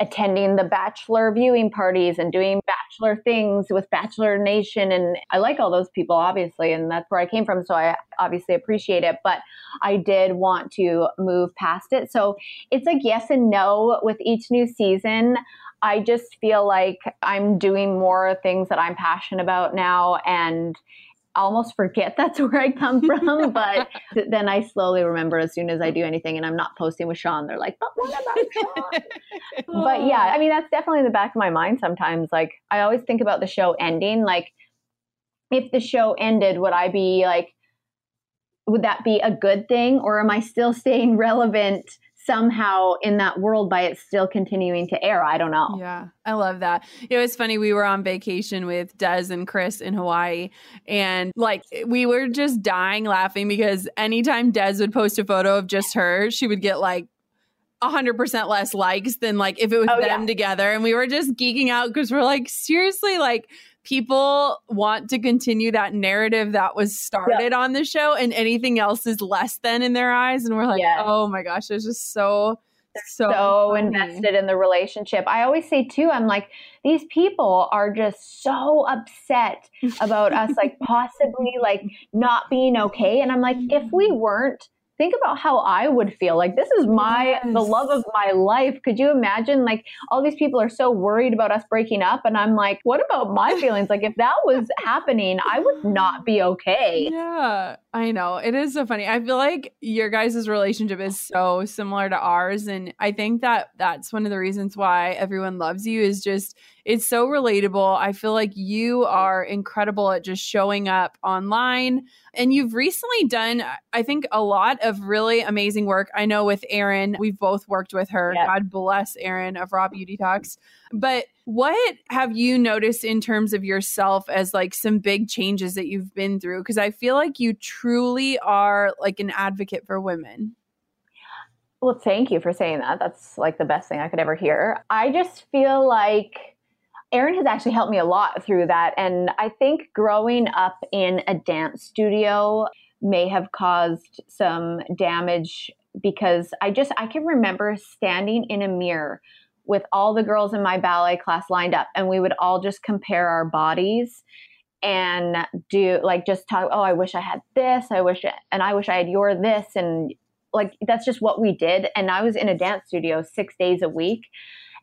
attending the bachelor viewing parties and doing bachelor things with Bachelor Nation. And I like all those people, obviously, and that's where I came from. So I obviously appreciate it. But I did want to move past it. So it's like yes and no with each new season. I just feel like I'm doing more things that I'm passionate about now. And almost forget [LAUGHS] that's where I come [LAUGHS] from. but then I slowly remember as soon as I do anything and I'm not posting with Shawn, they're like, but what about Shawn? [LAUGHS] but yeah, I oh. mean, that's definitely in the back of my mind sometimes. Like, I always think about the show ending. Like, if the show ended, would I be like, would that be a good thing? Or am I still staying relevant somehow in that world by it still continuing to air. I don't know. Yeah, I love that. It was funny. We were on vacation with Des and Chris in Hawaii, and like we were just dying laughing because anytime Des would post a photo of just her, she would get like 100% less likes than like if it was oh, them yeah. together. And we were just geeking out because we're like, seriously, like people want to continue that narrative that was started on the show and anything else is less than in their eyes and we're like oh my gosh it's just so so, so invested in the relationship. I always say too, I'm like, these people are just so upset about us like [LAUGHS] possibly like not being okay. And I'm like, if we weren't, think about how I would feel. Like this is my yes. the love of my life. Could you imagine like all these people are so worried about us breaking up and I'm like, what about my [LAUGHS] feelings? like if that was happening, I would not be okay. Yeah. I know. It is so funny. I feel like your guys' relationship is so similar to ours and I think that that's one of the reasons why everyone loves you is just it's so relatable. I feel like you are incredible at just showing up online. And you've recently done, I think, a lot of really amazing work. I know with Erin, we've both worked with her. Yep. God bless Erin of Raw Beauty Talks. But what have you noticed in terms of yourself as like some big changes that you've been through? Because I feel like you truly are like an advocate for women. Well, thank you for saying that. That's like the best thing I could ever hear. I just feel like Erin has actually helped me a lot through that. And I think growing up in a dance studio may have caused some damage because I just, I can remember standing in a mirror with all the girls in my ballet class lined up and we would all just compare our bodies and do like just talk oh i wish i had this i wish it, and i wish i had your this and like that's just what we did. And I was in a dance studio six days a week.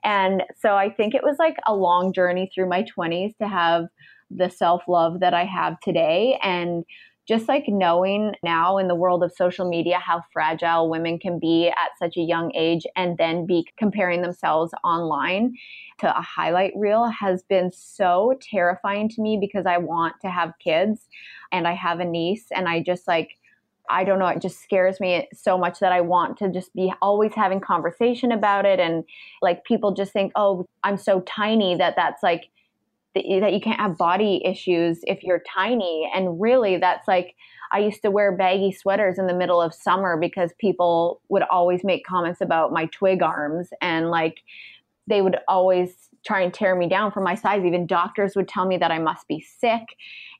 And so I think it was like a long journey through my 20s to have the self love that I have today. And just like knowing now in the world of social media how fragile women can be at such a young age and then be comparing themselves online to a highlight reel has been so terrifying to me because I want to have kids and I have a niece and I just like I don't know, it just scares me so much that I want to just be always having conversation about it. And like people just think, oh, I'm so tiny that that's like, that you can't have body issues if you're tiny. And really, that's like, I used to wear baggy sweaters in the middle of summer because people would always make comments about my twig arms and like they would always try and tear me down for my size. Even doctors would tell me that I must be sick.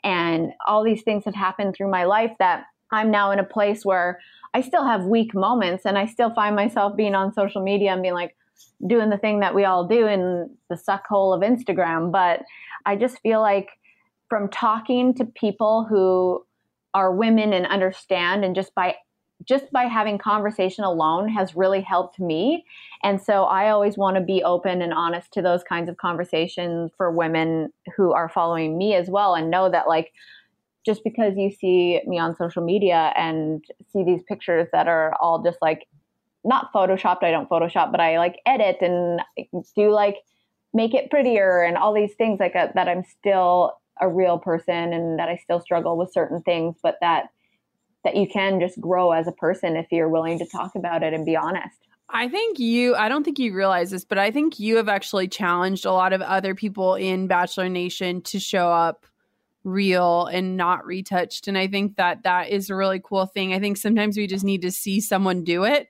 And all these things have happened through my life that I'm now in a place where I still have weak moments and I still find myself being on social media and being like doing the thing that we all do in the suck hole of Instagram. But I just feel like from talking to people who are women and understand and just by just by having conversation alone has really helped me. And so I always want to be open and honest to those kinds of conversations for women who are following me as well and know that like just because you see me on social media and see these pictures that are all just like not photoshopped i don't photoshop but i like edit and do like make it prettier and all these things like a, uh, that i'm still a real person and that i still struggle with certain things but that that you can just grow as a person if you're willing to talk about it and be honest. I think you, I don't think you realize this, but I think you have actually challenged a lot of other people in Bachelor Nation to show up real and not retouched. And i think that that is a really cool thing. I think sometimes we just need to see someone do it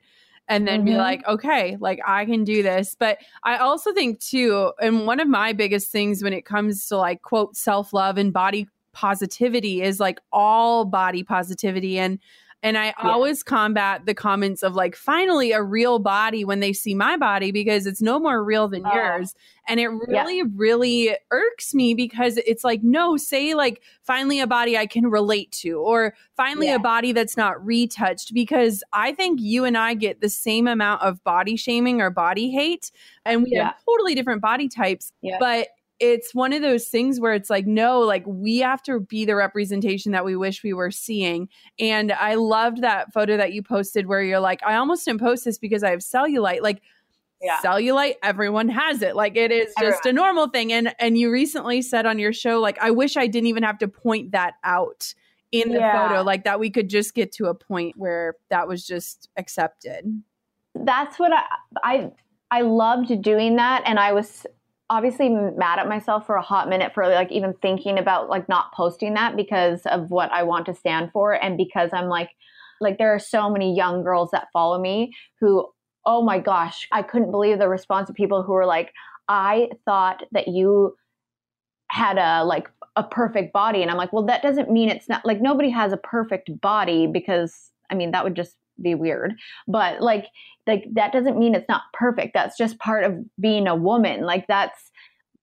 and then mm-hmm. be like okay like i can do this. But i also think too and one of my biggest things when it comes to like quote self-love and body positivity is like all body positivity. And and I yeah. always combat the comments of like, finally a real body when they see my body because it's no more real than oh. yours. And it really, yeah. really irks me because it's like, no, say like finally a body I can relate to, or finally yeah. a body that's not retouched. Because I think you and I get the same amount of body shaming or body hate, and we have totally different body types. But it's one of those things where it's like, no, like we have to be the representation that we wish we were seeing. And I loved that photo that you posted where you're like, I almost didn't post this because I have cellulite. Like, yeah. cellulite everyone has it like it is just everyone. a normal thing and and you recently said on your show like i wish i didn't even have to point that out in the yeah. photo like that we could just get to a point where that was just accepted that's what i i i loved doing that and i was obviously mad at myself for a hot minute for like even thinking about like not posting that because of what I want to stand for and because I'm like like there are so many young girls that follow me who oh my gosh, I couldn't believe the response of people who were like I thought that you had a like a perfect body. And I'm like, well that doesn't mean it's not like nobody has a perfect body because I mean that would just be weird. But like like that doesn't mean it's not perfect. That's just part of being a woman. Like that's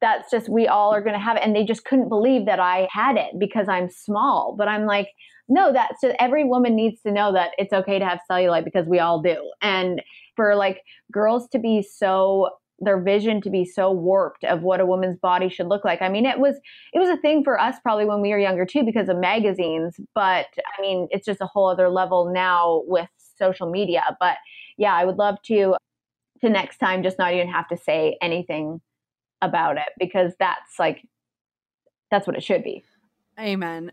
that's just we all are going to have it and they just couldn't believe that I had it because I'm small. But I'm like no, that's just every woman needs to know that it's okay to have cellulite because we all do. And for like girls to be so their vision to be so warped of what a woman's body should look like. I mean, it was it was a thing for us probably when we were younger too because of magazines, but I mean, it's just a whole other level now with social media. But yeah, I would love to to next time just not even have to say anything about it because that's like that's what it should be. Amen.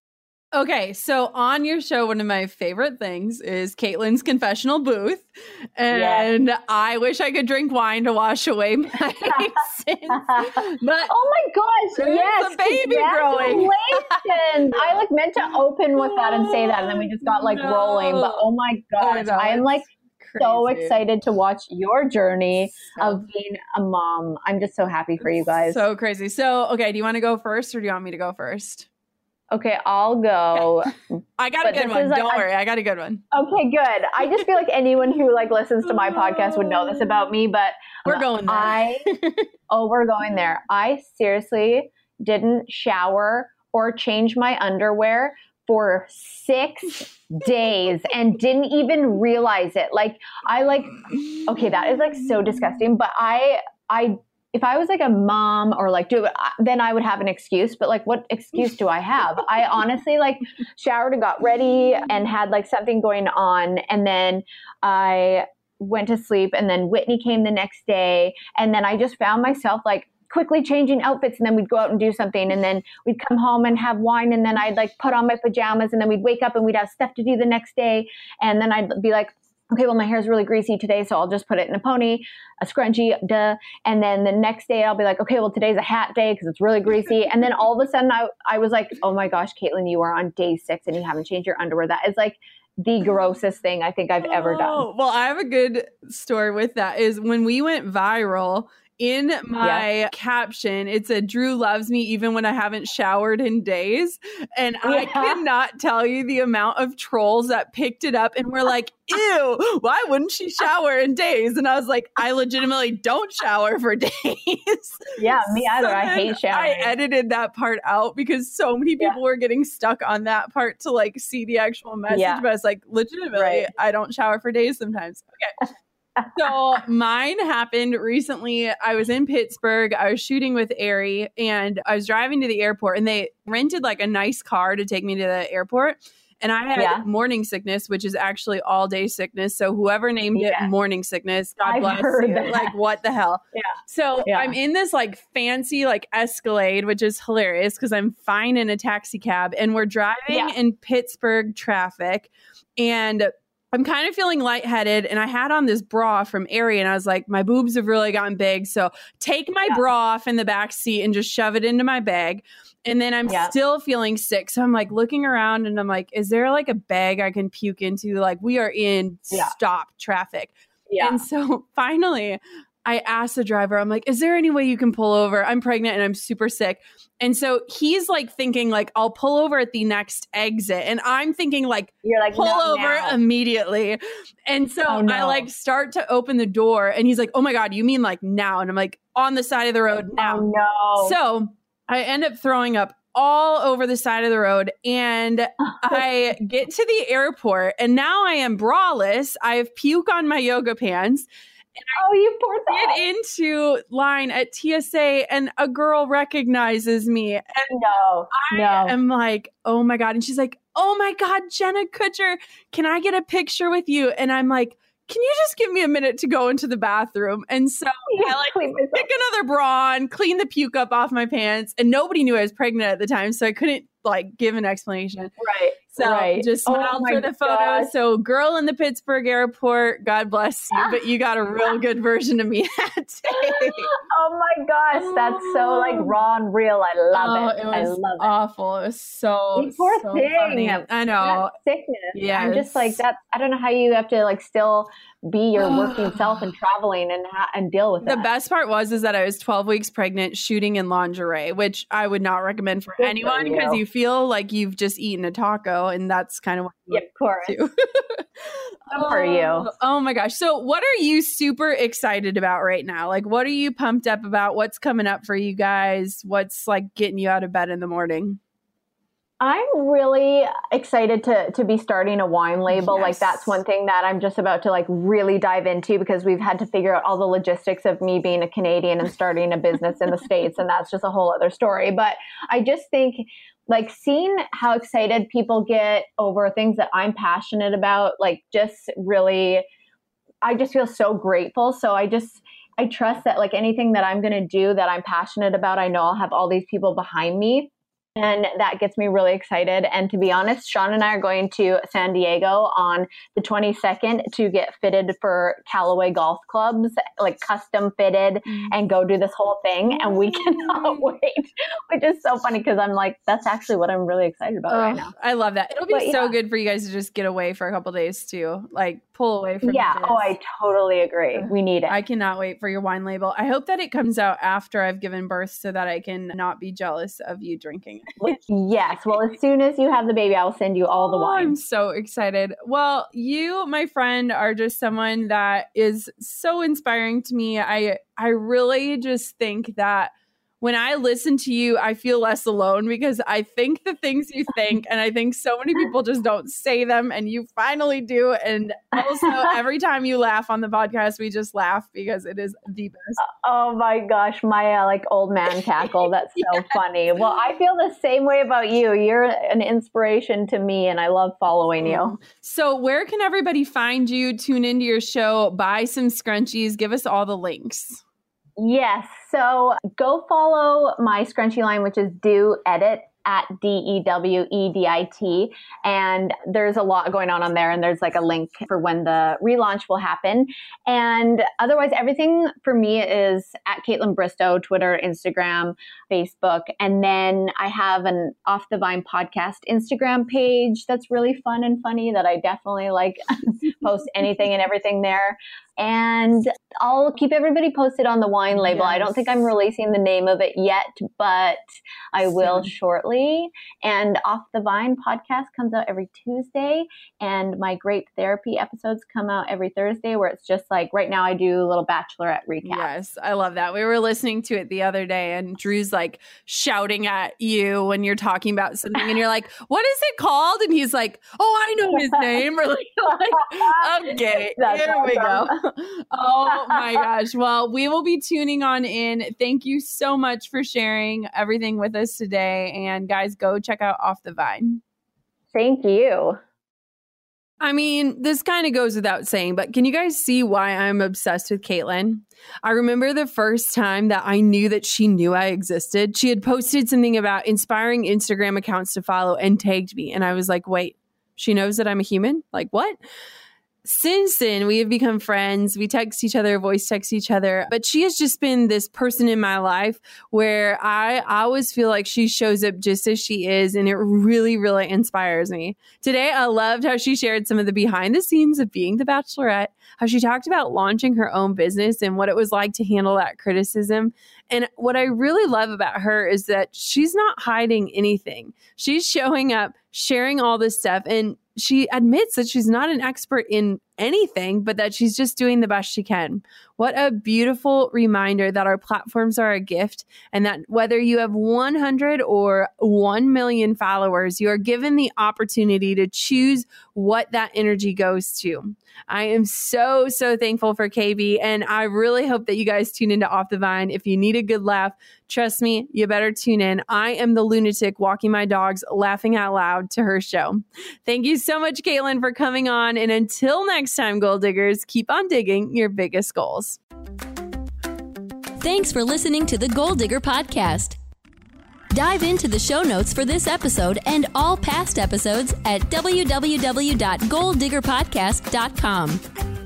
Okay, so on your show, one of my favorite things is Kaitlyn's confessional booth, and yes. I wish I could drink wine to wash away [LAUGHS] my sins. But oh my gosh, yes, a baby growing. I like meant to open with that and say that, and then we just got like no. rolling. But oh my gosh, I am like Crazy. so excited to watch your journey so. of being a mom. I'm just so happy for you guys. So crazy. So, okay, do you want to go first or do you want me to go first? Okay, I'll go. I got a good one. Like, Don't I, worry, I got a good one. Okay, good. I just feel like anyone who like listens to my podcast would know this about me, but we're going there. I [LAUGHS] oh, we're going there. I seriously didn't shower or change my underwear for six days and didn't even realize it. Like I like okay, that is like so disgusting, but I I if I was like a mom or like do then I would have an excuse. But like, what excuse do I have? I honestly like showered and got ready and had like something going on, and then I went to sleep, and then Whitney came the next day, and then I just found myself like quickly changing outfits and then we'd go out and do something and then we'd come home and have wine and then I'd like put on my pajamas and then we'd wake up and we'd have stuff to do the next day and then I'd be like okay, well, my hair is really greasy today, so I'll just put it in a pony, a scrunchie, duh. And then the next day I'll be like, okay, well, today's a hat day because it's really greasy. And then all of a sudden I, I was like, oh my gosh, Kaitlyn, you are on day six and you haven't changed your underwear. That is like the grossest thing I think I've ever done. Oh, well, I have a good story with that is when we went viral, in my yeah. caption, it said, Drew loves me even when I haven't showered in days. And yeah. I [LAUGHS] cannot tell you the amount of trolls that picked it up and were like, ew, why wouldn't she shower in days? And I was like, I legitimately don't shower for [LAUGHS] days. Yeah, me either. So I hate showering. I edited that part out because so many people yeah. were getting stuck on that part to like see the actual message. But I was like, legitimately, right. I don't shower for days sometimes. Okay [LAUGHS] so mine happened recently. I was in Pittsburgh. I was shooting with Aerie and I was driving to the airport and they rented like a nice car to take me to the airport. And I had yeah. morning sickness, which is actually all day sickness. So whoever named yeah. it morning sickness, God I've bless you. Like what the hell? [LAUGHS] Yeah. So yeah. I'm in this like fancy like Escalade, which is hilarious because I'm fine in a taxi cab and we're driving in Pittsburgh traffic. And I'm kind of feeling lightheaded and I had on this bra from Aerie and I was like, my boobs have really gotten big. So take my yeah. bra off in the back seat and just shove it into my bag. And then I'm Yeah. still feeling sick. So I'm like looking around and I'm like, is there like a bag I can puke into? Like, we are in Yeah. stop traffic. Yeah. And so [LAUGHS] finally, I asked the driver, I'm like, is there any way you can pull over? I'm pregnant and I'm super sick. And so he's like thinking like I'll pull over at the next exit. And I'm thinking like You're like pull "Not over now." immediately. And so Oh, I like start to open the door and he's like, Oh my God, you mean like now? And I'm like, on the side of the road now. Oh no. So I end up throwing up all over the side of the road and [LAUGHS] I get to the airport and now I am braless. I have puke on my yoga pants. Oh, you poor Get thing. into line at TSA and a girl recognizes me and No, no. I'm like, oh my God. And she's like, oh my God, Jenna Kutcher, can I get a picture with you? And I'm like, can you just give me a minute to go into the bathroom? And so [LAUGHS] I like pick another bra on, clean the puke up off my pants, and nobody knew I was pregnant at the time, so I couldn't like give an explanation. Right. So Right. just Oh smiled my for the photo. gosh. So girl in the Pittsburgh airport, God bless you, [LAUGHS] but you got a real good version of me [LAUGHS] that day. Oh my gosh, that's so like oh. raw and real. I love oh, it. Oh, I love it. awful. It was so, poor so thing. funny. I know. That sickness. I'm just like that. I don't know how you have to like still be your working [SIGHS] self and traveling and ha- and deal with it. The that. best part was is that I was 12 weeks pregnant shooting in lingerie, which I would not recommend for Good anyone because you. you feel like you've just eaten a taco and that's kind of what you Yeah, of course. too. Good for you. Oh, oh my gosh. So what are you super excited about right now? Like what are you pumped up about? What's coming up for you guys? What's like getting you out of bed in the morning? I'm really excited to to be starting a wine label. Like that's one thing that I'm just about to like really dive into because we've had to figure out all the logistics of me being a Canadian and starting a business in the [LAUGHS] states and that's just a whole other story. But I just think like seeing how excited people get over things that I'm passionate about like just really I just feel so grateful. So I just I trust that like anything that I'm going to do that I'm passionate about, I know I'll have all these people behind me. And that gets me really excited. And to be honest, Shawn and I are going to San Diego on the 22nd to get fitted for Callaway Golf Clubs, like custom fitted, mm. and go do this whole thing. And we cannot [LAUGHS] wait, which is so funny because I'm like, that's actually what I'm really excited about right Oh, now. I love that. It'll be But so yeah. good for you guys to just get away for a couple days too. Like pull away from Yeah. Oh, I totally agree. We need it. I cannot wait for your wine label. I hope that it comes out after I've given birth so that I can not be jealous of you drinking it. yes. Well, as soon as you have the baby, I will send you all the Oh, wine. I'm so excited. Well, you, my friend, are just someone that is so inspiring to me. I I really just think that when I listen to you, I feel less alone because I think the things you think, and I think so many people just don't say them, and you finally do. And also, [LAUGHS] every time you laugh on the podcast, we just laugh because it is the best. Oh my gosh, my uh, like old man cackle. That's [LAUGHS] so funny. Well, I feel the same way about you. You're an inspiration to me, and I love following you. So, where can everybody find you? Tune into your show, buy some scrunchies, give us all the links. Yes. So go follow my scrunchie line, which is Dew Edit at D E W E D I T. And there's a lot going on on there. And there's like a link for when the relaunch will happen. And otherwise, everything for me is at Kaitlyn Bristowe, Twitter, Instagram, Facebook. And then I have an Off the Vine podcast Instagram page that's really fun and funny that I definitely like [LAUGHS] post anything and everything there. And I'll keep everybody posted on the wine label. I don't think I'm releasing the name of it yet, but I will Soon. Shortly. And Off the Vine podcast comes out every Tuesday, and my Grape Therapy episodes come out every Thursday, where it's just like right now I do a little bachelorette recap. Yes, I love that. We were listening to it the other day, and Drew's like shouting at you when you're talking about something, and you're like, [LAUGHS] "What is it called?" And he's like, "Oh, I know his name." Or like, [LAUGHS] like, [LAUGHS] okay, That's here we go. oh my gosh! Well, we will be tuning on in. Thank you so much for sharing everything with us today, and guys, go check out Off the Vine. Thank you. I mean, this kind of goes without saying, but can you guys see why I'm obsessed with Kaitlyn? I remember the first time that I knew that she knew I existed. She had posted something about inspiring Instagram accounts to follow and tagged me. And I was like, wait, she knows that I'm a human? Like, what? Since then, we have become friends. We text each other, voice text each other. But she has just been this person in my life where I, I always feel like she shows up just as she is. And it really, really inspires me. Today, I loved how she shared some of the behind the scenes of being the bachelorette, how she talked about launching her own business and what it was like to handle that criticism. And what I really love about her is that she's not hiding anything. She's showing up, sharing all this stuff. And she admits that she's not an expert in anything, but that she's just doing the best she can. What a beautiful reminder that our platforms are a gift and that whether you have 100 or 1 million followers, you are given the opportunity to choose what that energy goes to. I am so, so thankful for KB. And I really hope that you guys tune into Off the Vine. If you need a good laugh, trust me, you better tune in. I am the lunatic walking my dogs, laughing out loud to her show. Thank you so much, Kaitlyn, for coming on. And until next time, goal diggers, keep on digging your biggest goals. Thanks for listening to the Goal Digger Podcast. Dive into the show notes for this episode and all past episodes at www.goaldiggerpodcast.com.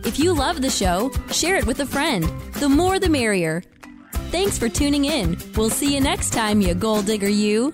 If you love the show, share it with a friend. The more the merrier. Thanks for tuning in. We'll see you next time, you goal digger, you.